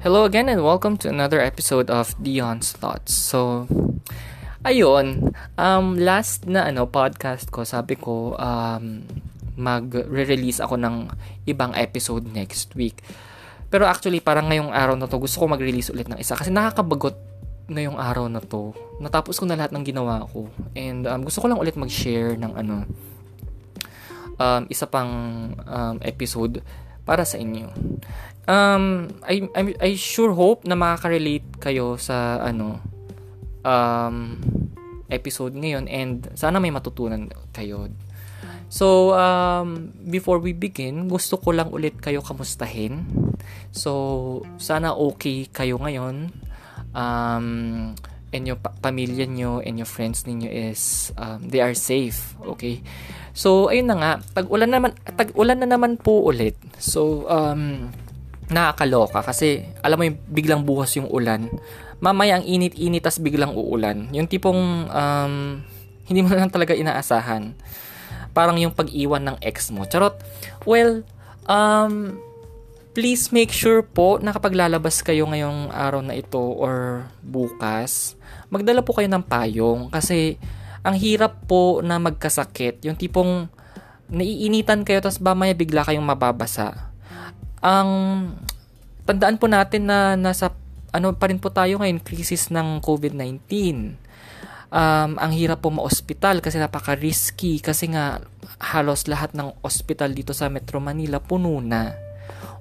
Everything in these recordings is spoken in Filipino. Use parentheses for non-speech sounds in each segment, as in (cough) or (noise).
Hello again and welcome to another episode of Dion's Thoughts. So, ayun, um, last na ano, podcast ko, sabi ko, um, mag-release ako ng ibang episode next week. Pero actually, parang ngayong araw na to, gusto ko mag-release ulit ng isa kasi nakakabagot ngayong araw na to. Natapos ko na lahat ng ginawa ko. And um, gusto ko lang ulit mag-share ng ano, um, isa pang um, episode para sa inyo. Um, I, I, I sure hope na makaka-relate kayo sa ano um, episode ngayon and sana may matutunan kayo. So, um, before we begin, gusto ko lang ulit kayo kamustahin. So, sana okay kayo ngayon. Um, and pa- pamilya nyo and your friends ninyo is um, they are safe, okay? So, ayun na nga, tag-ulan naman tag-ulan na naman po ulit. So, um nakakaloka kasi alam mo yung biglang buhos yung ulan. Mamaya ang init-init tas biglang uulan. Yung tipong um, hindi mo lang talaga inaasahan. Parang yung pag-iwan ng ex mo. Charot. Well, um, please make sure po na kapag lalabas kayo ngayong araw na ito or bukas, magdala po kayo ng payong kasi ang hirap po na magkasakit. Yung tipong naiinitan kayo tapos mamaya bigla kayong mababasa. Ang tandaan po natin na nasa ano pa rin po tayo ngayon crisis ng COVID-19. Um, ang hirap po ma-hospital kasi napaka-risky kasi nga halos lahat ng hospital dito sa Metro Manila puno na.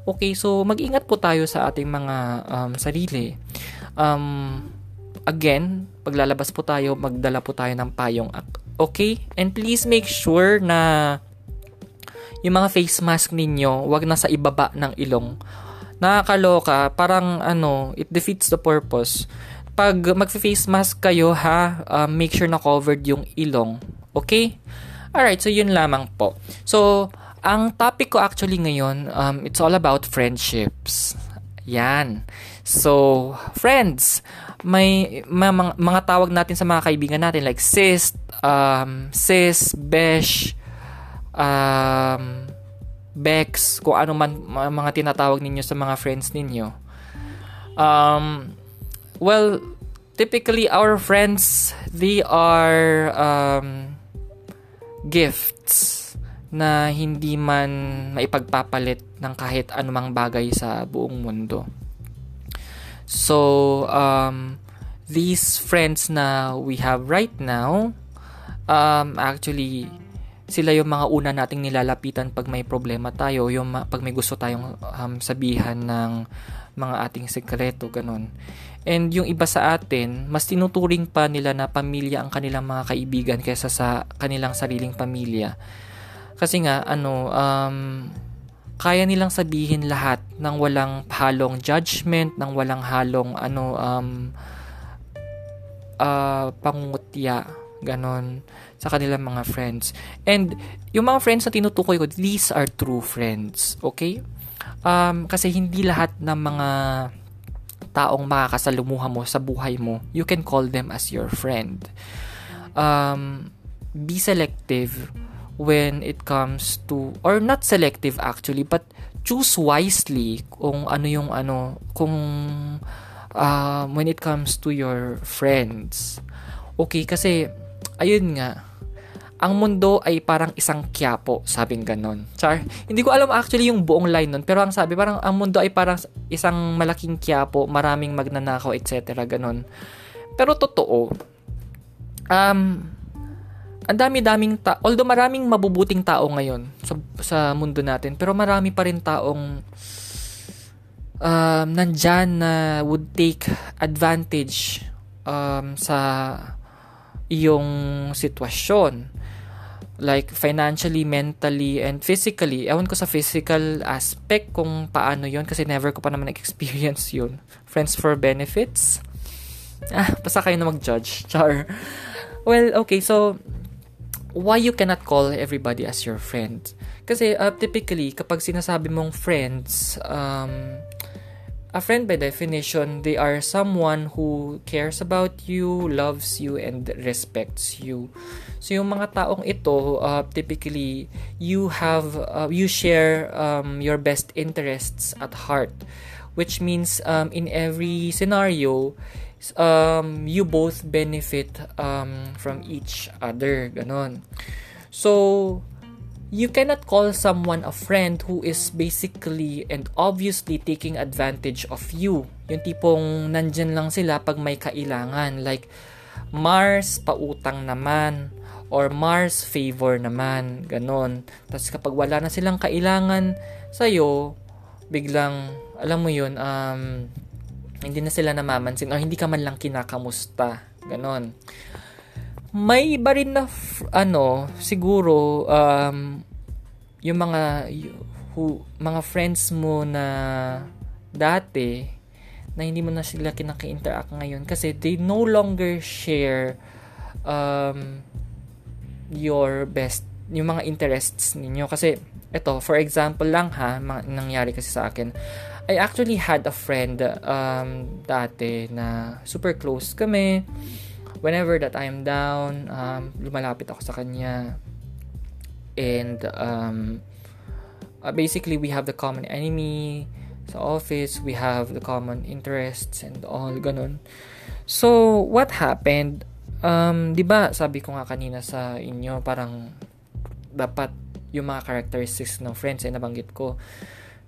Okay, so mag-ingat po tayo sa ating mga um, sarili. Um, again, paglalabas po tayo, magdala po tayo ng payong. Okay? And please make sure na yung mga face mask ninyo, wag na sa ibaba ng ilong. Nakakaloka, parang ano, it defeats the purpose. Pag mag-face mask kayo ha, uh, make sure na covered yung ilong. Okay? Alright, so yun lamang po. So, ang topic ko actually ngayon, um, it's all about friendships. Yan. So, friends, may, mga, mga tawag natin sa mga kaibigan natin like sis, um, sis, besh, um, Bex, kung ano man mga tinatawag ninyo sa mga friends ninyo. Um, well, typically our friends, they are um, gifts na hindi man maipagpapalit ng kahit anumang bagay sa buong mundo. So, um, these friends na we have right now, um, actually, sila yung mga una nating nilalapitan pag may problema tayo, yung pag may gusto tayong um, sabihan ng mga ating sekreto, ganun. And yung iba sa atin, mas tinuturing pa nila na pamilya ang kanilang mga kaibigan kaysa sa kanilang sariling pamilya. Kasi nga, ano, um, kaya nilang sabihin lahat ng walang halong judgment, ng walang halong, ano, um, uh, pangungutya, ganon sa kanilang mga friends. And yung mga friends na tinutukoy ko, these are true friends. Okay? Um, kasi hindi lahat ng mga taong makakasalumuha mo sa buhay mo, you can call them as your friend. Um, be selective when it comes to, or not selective actually, but choose wisely kung ano yung ano, kung uh, when it comes to your friends. Okay, kasi, ayun nga, ang mundo ay parang isang kyapo, sabing ganon. Char, hindi ko alam actually yung buong line nun, pero ang sabi, parang ang mundo ay parang isang malaking kyapo, maraming magnanakaw, etc. ganon. Pero totoo, um, ang dami-daming ta although maraming mabubuting tao ngayon sa, sa mundo natin, pero marami pa rin taong um, nandyan na would take advantage um, sa iyong sitwasyon like financially, mentally, and physically. Ewan ko sa physical aspect kung paano yon kasi never ko pa naman experience (laughs) yun. Friends for benefits? Ah, basta kayo na mag-judge. Char. Well, okay, so why you cannot call everybody as your friend? Kasi uh, typically, kapag sinasabi mong friends, um, a friend by definition, they are someone who cares about you, loves you, and respects you. So yung mga taong ito, uh, typically you have uh, you share um, your best interests at heart which means um, in every scenario um, you both benefit um, from each other ganon so you cannot call someone a friend who is basically and obviously taking advantage of you. Yung tipong nandyan lang sila pag may kailangan. Like, Mars, pautang naman. Or Mars, favor naman. Ganon. Tapos kapag wala na silang kailangan sa'yo, biglang, alam mo yun, um, hindi na sila namamansin or hindi ka man lang kinakamusta. Ganon. May iba rin na ano siguro um yung mga who, mga friends mo na dati na hindi mo na sila kinaka-interact ngayon kasi they no longer share um your best yung mga interests ninyo. Kasi ito for example lang ha mga, nangyari kasi sa akin I actually had a friend um dati na super close kami whenever that I'm down, um, lumalapit ako sa kanya. And um, uh, basically, we have the common enemy sa office. We have the common interests and all, ganun. So, what happened? Um, di ba, sabi ko nga kanina sa inyo, parang dapat yung mga characteristics ng friends ay nabanggit ko.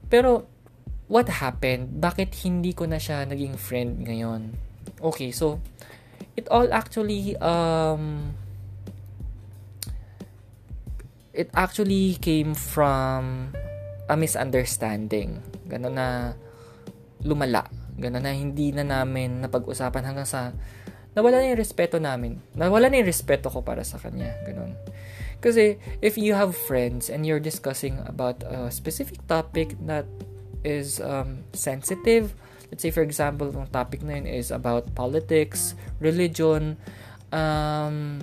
Pero, what happened? Bakit hindi ko na siya naging friend ngayon? Okay, so, it all actually um it actually came from a misunderstanding. Gano'n na lumala. Gano'n na hindi na namin napag-usapan hanggang sa nawala na yung respeto namin. Nawala na yung respeto ko para sa kanya. Gano'n. Kasi if you have friends and you're discussing about a specific topic that is um, sensitive, let's say for example, yung topic na yun is about politics, religion, um,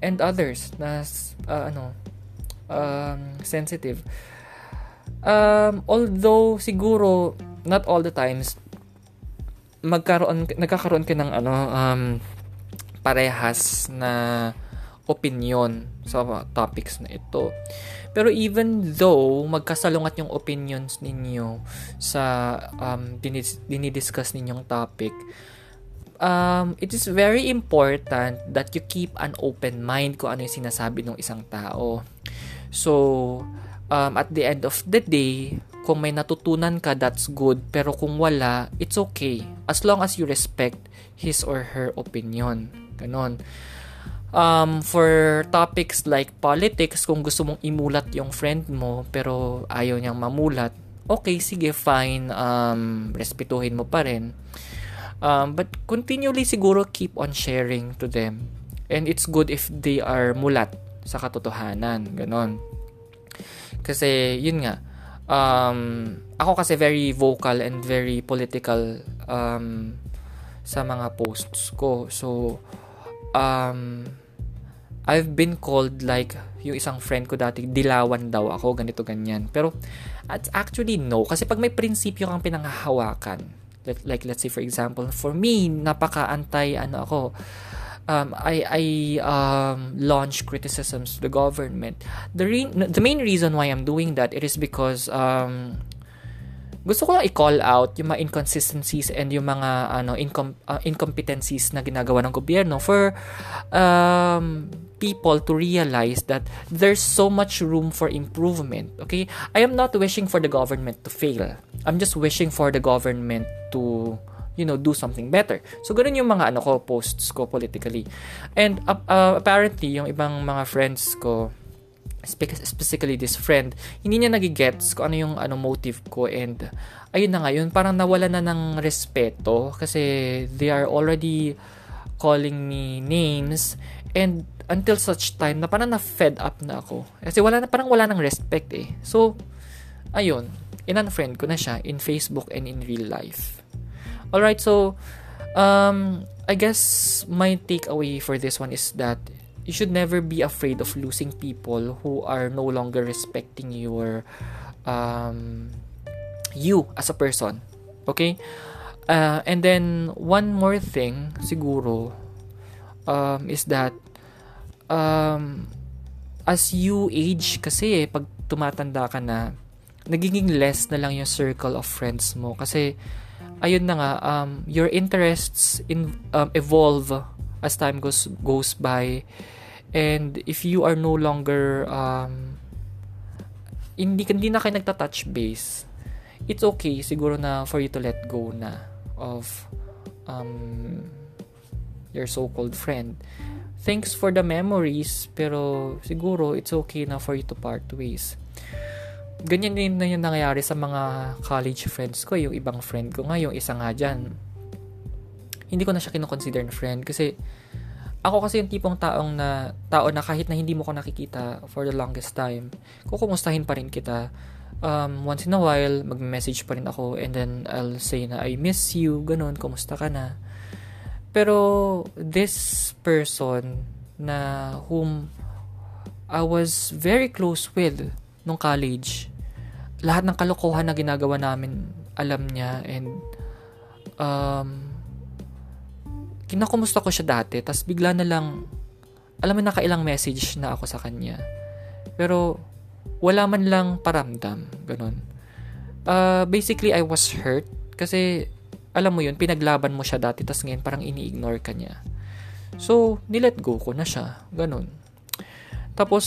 and others na uh, ano um, sensitive. Um, although siguro not all the times magkaroon nagkakaroon ka ng ano um, parehas na opinion sa topics na ito. Pero even though magkasalungat yung opinions ninyo sa um, dinidiscuss ninyong topic, um, it is very important that you keep an open mind kung ano yung sinasabi ng isang tao. So, um, at the end of the day, kung may natutunan ka, that's good. Pero kung wala, it's okay. As long as you respect his or her opinion. Ganon um, for topics like politics, kung gusto mong imulat yung friend mo pero ayaw niyang mamulat, okay, sige, fine, um, respetuhin mo pa rin. Um, but continually siguro keep on sharing to them. And it's good if they are mulat sa katotohanan. Ganon. Kasi, yun nga, um, ako kasi very vocal and very political um, sa mga posts ko. So, um, I've been called like yung isang friend ko dati, dilawan daw ako, ganito, ganyan. Pero, it's actually no. Kasi pag may prinsipyo kang pinanghahawakan, like, like let's say for example, for me, napaka-anti, ano ako, um, I, I um, launch criticisms to the government. The, re- the main reason why I'm doing that, it is because um, gusto ko lang i-call out yung mga inconsistencies and yung mga ano incom- uh, incompetencies na ginagawa ng gobyerno for um, people to realize that there's so much room for improvement. Okay? I am not wishing for the government to fail. I'm just wishing for the government to you know, do something better. So, ganun yung mga ano ko, posts ko politically. And uh, uh, apparently, yung ibang mga friends ko, specifically this friend, hindi niya nagigets kung ano yung ano motive ko and ayun na nga yun, parang nawala na ng respeto kasi they are already calling me names and until such time na parang na-fed up na ako. Kasi wala na, parang wala nang respect eh. So, ayun, in-unfriend ko na siya in Facebook and in real life. Alright, so, um, I guess my takeaway for this one is that you should never be afraid of losing people who are no longer respecting your um, you as a person. Okay? Uh, and then one more thing siguro um, is that um, as you age kasi eh, pag tumatanda ka na nagiging less na lang yung circle of friends mo. Kasi, ayun na nga, um, your interests in, um, evolve as time goes goes by and if you are no longer um, hindi hindi na kayo nagta-touch base it's okay siguro na for you to let go na of um, your so-called friend thanks for the memories pero siguro it's okay na for you to part ways ganyan din na yung nangyayari sa mga college friends ko yung ibang friend ko nga yung isa nga dyan hindi ko na siya kinoconsider na friend kasi ako kasi yung tipong taong na tao na kahit na hindi mo ko nakikita for the longest time, kukumustahin pa rin kita. Um, once in a while, mag-message pa rin ako and then I'll say na I miss you, ganun, kumusta ka na. Pero this person na whom I was very close with nung college, lahat ng kalokohan na ginagawa namin, alam niya and um, kinakumusta ko siya dati, tapos bigla na lang, alam mo, nakailang message na ako sa kanya. Pero, wala man lang paramdam. Ganon. Uh, basically, I was hurt kasi, alam mo yun, pinaglaban mo siya dati, tapos ngayon parang ini-ignore ka niya. So, nilet go ko na siya. Ganon. Tapos,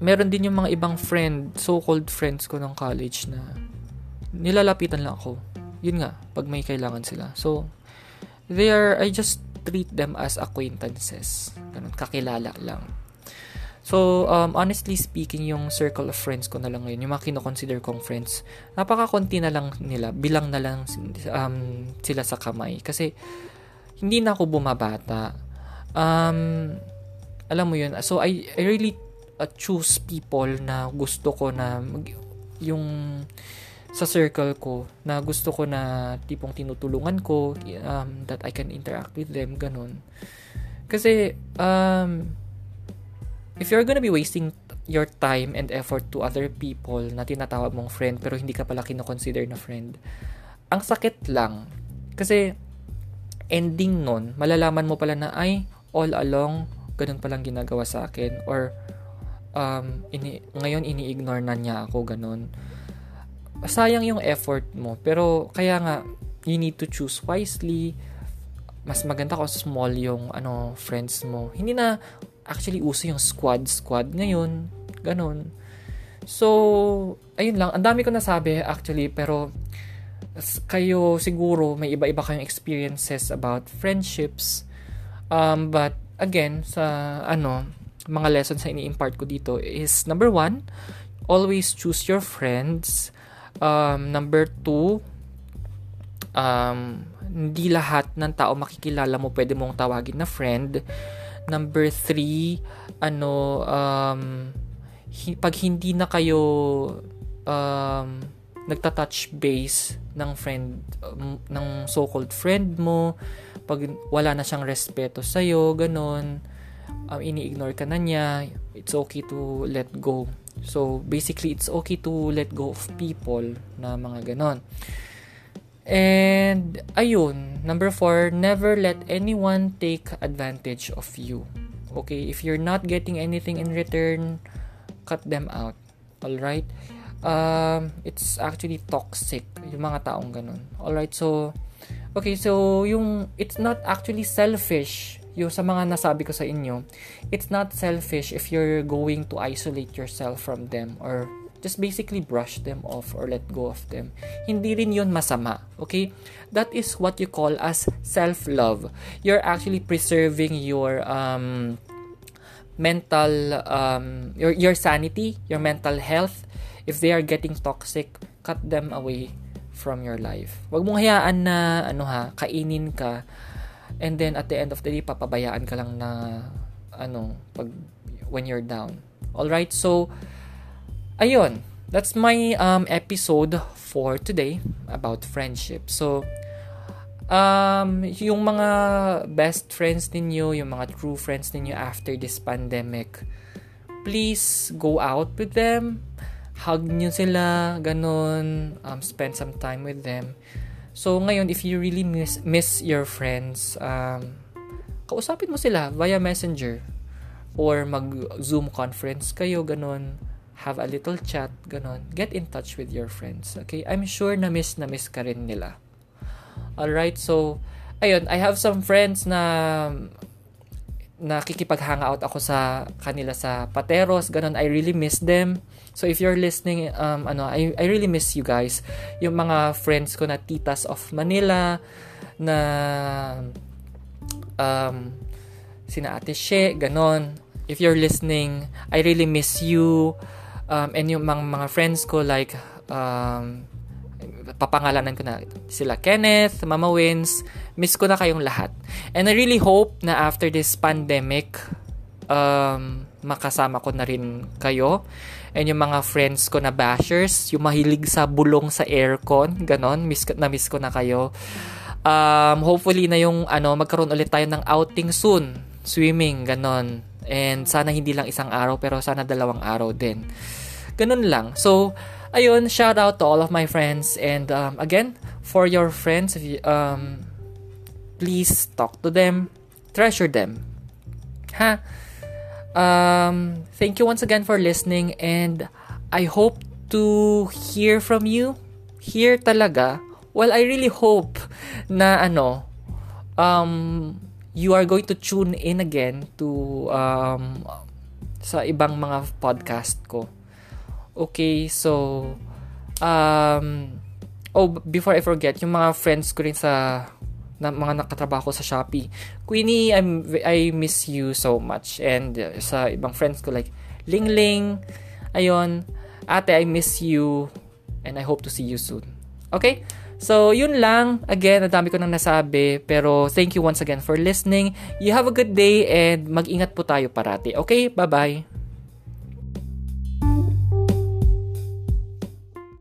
meron din yung mga ibang friend, so-called friends ko ng college na nilalapitan lang ako. Yun nga, pag may kailangan sila. So, they are, I just treat them as acquaintances. Ganun, kakilala lang. So, um, honestly speaking, yung circle of friends ko na lang ngayon, yung mga kinoconsider kong friends, napaka-konti na lang nila, bilang na lang um, sila sa kamay. Kasi, hindi na ako bumabata. Um, alam mo yun, so I, I really uh, choose people na gusto ko na mag, yung sa circle ko na gusto ko na tipong tinutulungan ko um, that I can interact with them ganun kasi um, if you're gonna be wasting your time and effort to other people na tinatawag mong friend pero hindi ka pala kinoconsider na friend ang sakit lang kasi ending nun malalaman mo pala na ay all along ganun palang ginagawa sa akin or um, ini, ngayon ini-ignore na niya ako ganun sayang yung effort mo. Pero, kaya nga, you need to choose wisely. Mas maganda kung small yung, ano, friends mo. Hindi na, actually, uso yung squad-squad ngayon. Ganon. So, ayun lang. Ang dami ko nasabi, actually, pero, kayo, siguro, may iba-iba kayong experiences about friendships. Um, but, again, sa, ano, mga lessons na ini-impart ko dito is, number one, always choose your friends Um, number two, um, hindi lahat ng tao makikilala mo pwede mong tawagin na friend. Number three, ano, um, hi- pag hindi na kayo um, nagta-touch base ng friend, um, ng so-called friend mo, pag wala na siyang respeto sa'yo, ganun, um, ini-ignore ka na niya, it's okay to let go So, basically, it's okay to let go of people na mga ganon. And, ayun, number four, never let anyone take advantage of you. Okay, if you're not getting anything in return, cut them out. Alright? Um, it's actually toxic, yung mga taong ganon. Alright, so, okay, so, yung, it's not actually selfish yung sa mga nasabi ko sa inyo, it's not selfish if you're going to isolate yourself from them or just basically brush them off or let go of them. Hindi rin yun masama, okay? That is what you call as self-love. You're actually preserving your um, mental, um, your, your sanity, your mental health. If they are getting toxic, cut them away from your life. Huwag mong hayaan na, ano ha, kainin ka And then at the end of the day, papabayaan ka lang na ano, pag when you're down. All right? So ayun, that's my um episode for today about friendship. So um yung mga best friends ninyo, yung mga true friends ninyo after this pandemic, please go out with them. Hug nyo sila, ganun, um, spend some time with them So, ngayon, if you really miss, miss your friends, um, kausapin mo sila via messenger or mag-zoom conference kayo, ganun. Have a little chat, ganon. Get in touch with your friends, okay? I'm sure na miss na miss ka rin nila. Alright, so, ayun, I have some friends na nakikipag-hangout ako sa kanila sa Pateros, ganun, I really miss them. So if you're listening, um, ano, I, I really miss you guys. Yung mga friends ko na titas of Manila, na um, sina Ate She, ganon. If you're listening, I really miss you. Um, and yung mga, mga friends ko like um, papangalanan ko na sila Kenneth, Mama Wins, miss ko na kayong lahat. And I really hope na after this pandemic, um, makasama ko na rin kayo. And yung mga friends ko na bashers, yung mahilig sa bulong sa aircon, ganon, miss, na miss ko na kayo. Um, hopefully na yung ano, magkaroon ulit tayo ng outing soon. Swimming, ganon. And sana hindi lang isang araw, pero sana dalawang araw din. Ganon lang. So, ayun, shout out to all of my friends. And um, again, for your friends, if you, um, please talk to them, treasure them. Ha? Um, thank you once again for listening and I hope to hear from you. Here talaga. Well, I really hope na ano, um, you are going to tune in again to um, sa ibang mga podcast ko. Okay, so, um, oh, before I forget, yung mga friends ko rin sa, na mga nakatrabaho sa Shopee. Queenie, I'm, I miss you so much. And uh, sa ibang friends ko like, Ling Ling, ayun, ate, I miss you. And I hope to see you soon. Okay? So, yun lang. Again, nadami ko nang nasabi. Pero, thank you once again for listening. You have a good day and mag-ingat po tayo parati. Okay? Bye-bye.